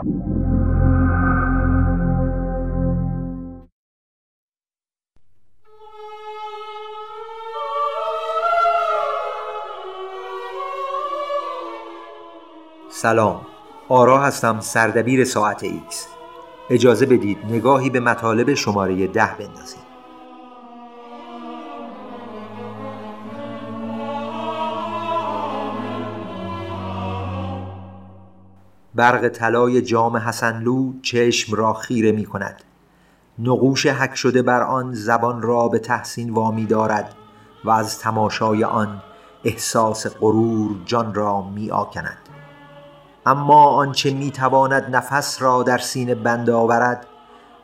سلام. آرا هستم سردبیر ساعت ایکس. اجازه بدید نگاهی به مطالب شماره ده بندازیم. برق طلای جام حسنلو چشم را خیره می کند. نقوش حک شده بر آن زبان را به تحسین وامی دارد و از تماشای آن احساس غرور جان را می آکند. اما آنچه می تواند نفس را در سینه بند آورد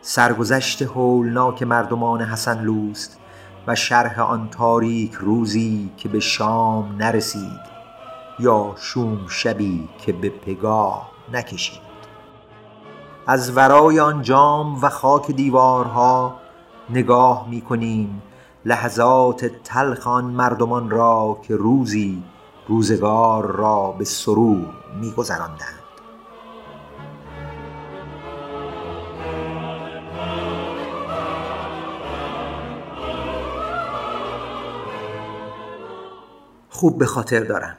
سرگذشت هولناک مردمان حسنلوست و شرح آن تاریک روزی که به شام نرسید یا شوم شبی که به پگاه نکشید. از ورای آن جام و خاک دیوارها نگاه می کنیم لحظات تلخ آن مردمان را که روزی روزگار را به سرور می گذراندند. خوب به خاطر دارم.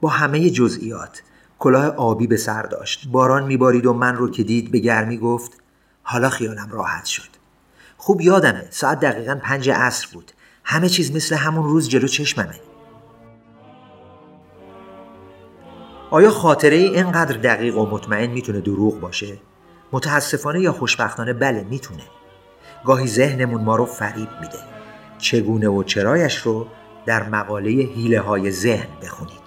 با همه جزئیات کلاه آبی به سر داشت. باران میبارید و من رو که دید به گرمی گفت حالا خیالم راحت شد. خوب یادمه ساعت دقیقا پنج عصر بود. همه چیز مثل همون روز جلو چشممه. آیا خاطره اینقدر دقیق و مطمئن می‌تونه دروغ باشه؟ متاسفانه یا خوشبختانه؟ بله می‌تونه. گاهی ذهنمون ما رو فریب میده. چگونه و چرایش رو در مقاله هیله های ذهن بخونید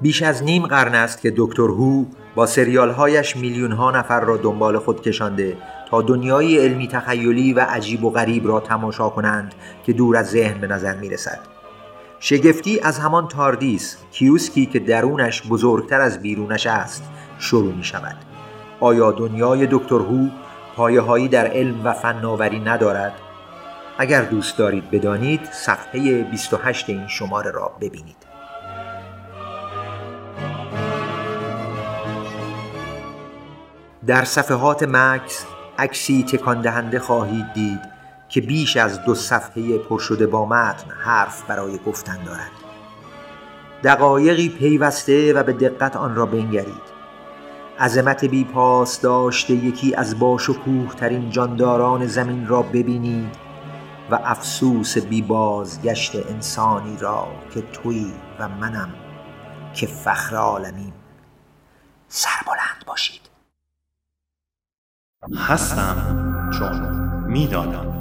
بیش از نیم قرن است که دکتر هو با سریال هایش میلیون ها نفر را دنبال خود کشانده تا دنیای علمی تخیلی و عجیب و غریب را تماشا کنند که دور از ذهن به نظر می رسد. شگفتی از همان تاردیس کیوسکی که درونش بزرگتر از بیرونش است شروع می شود. آیا دنیای دکتر هو پایه هایی در علم و فناوری ندارد؟ اگر دوست دارید بدانید صفحه 28 این شماره را ببینید. در صفحات مکس عکسی تکان دهنده خواهید دید که بیش از دو صفحه پر شده با متن حرف برای گفتن دارد. دقایقی پیوسته و به دقت آن را بنگرید. عظمت بی پاس داشته یکی از باشکوه ترین جانداران زمین را ببینید و افسوس بی بازگشت انسانی را که تویی و منم که فخر عالمیم سربلند باشید. هستم چون می‌دانم.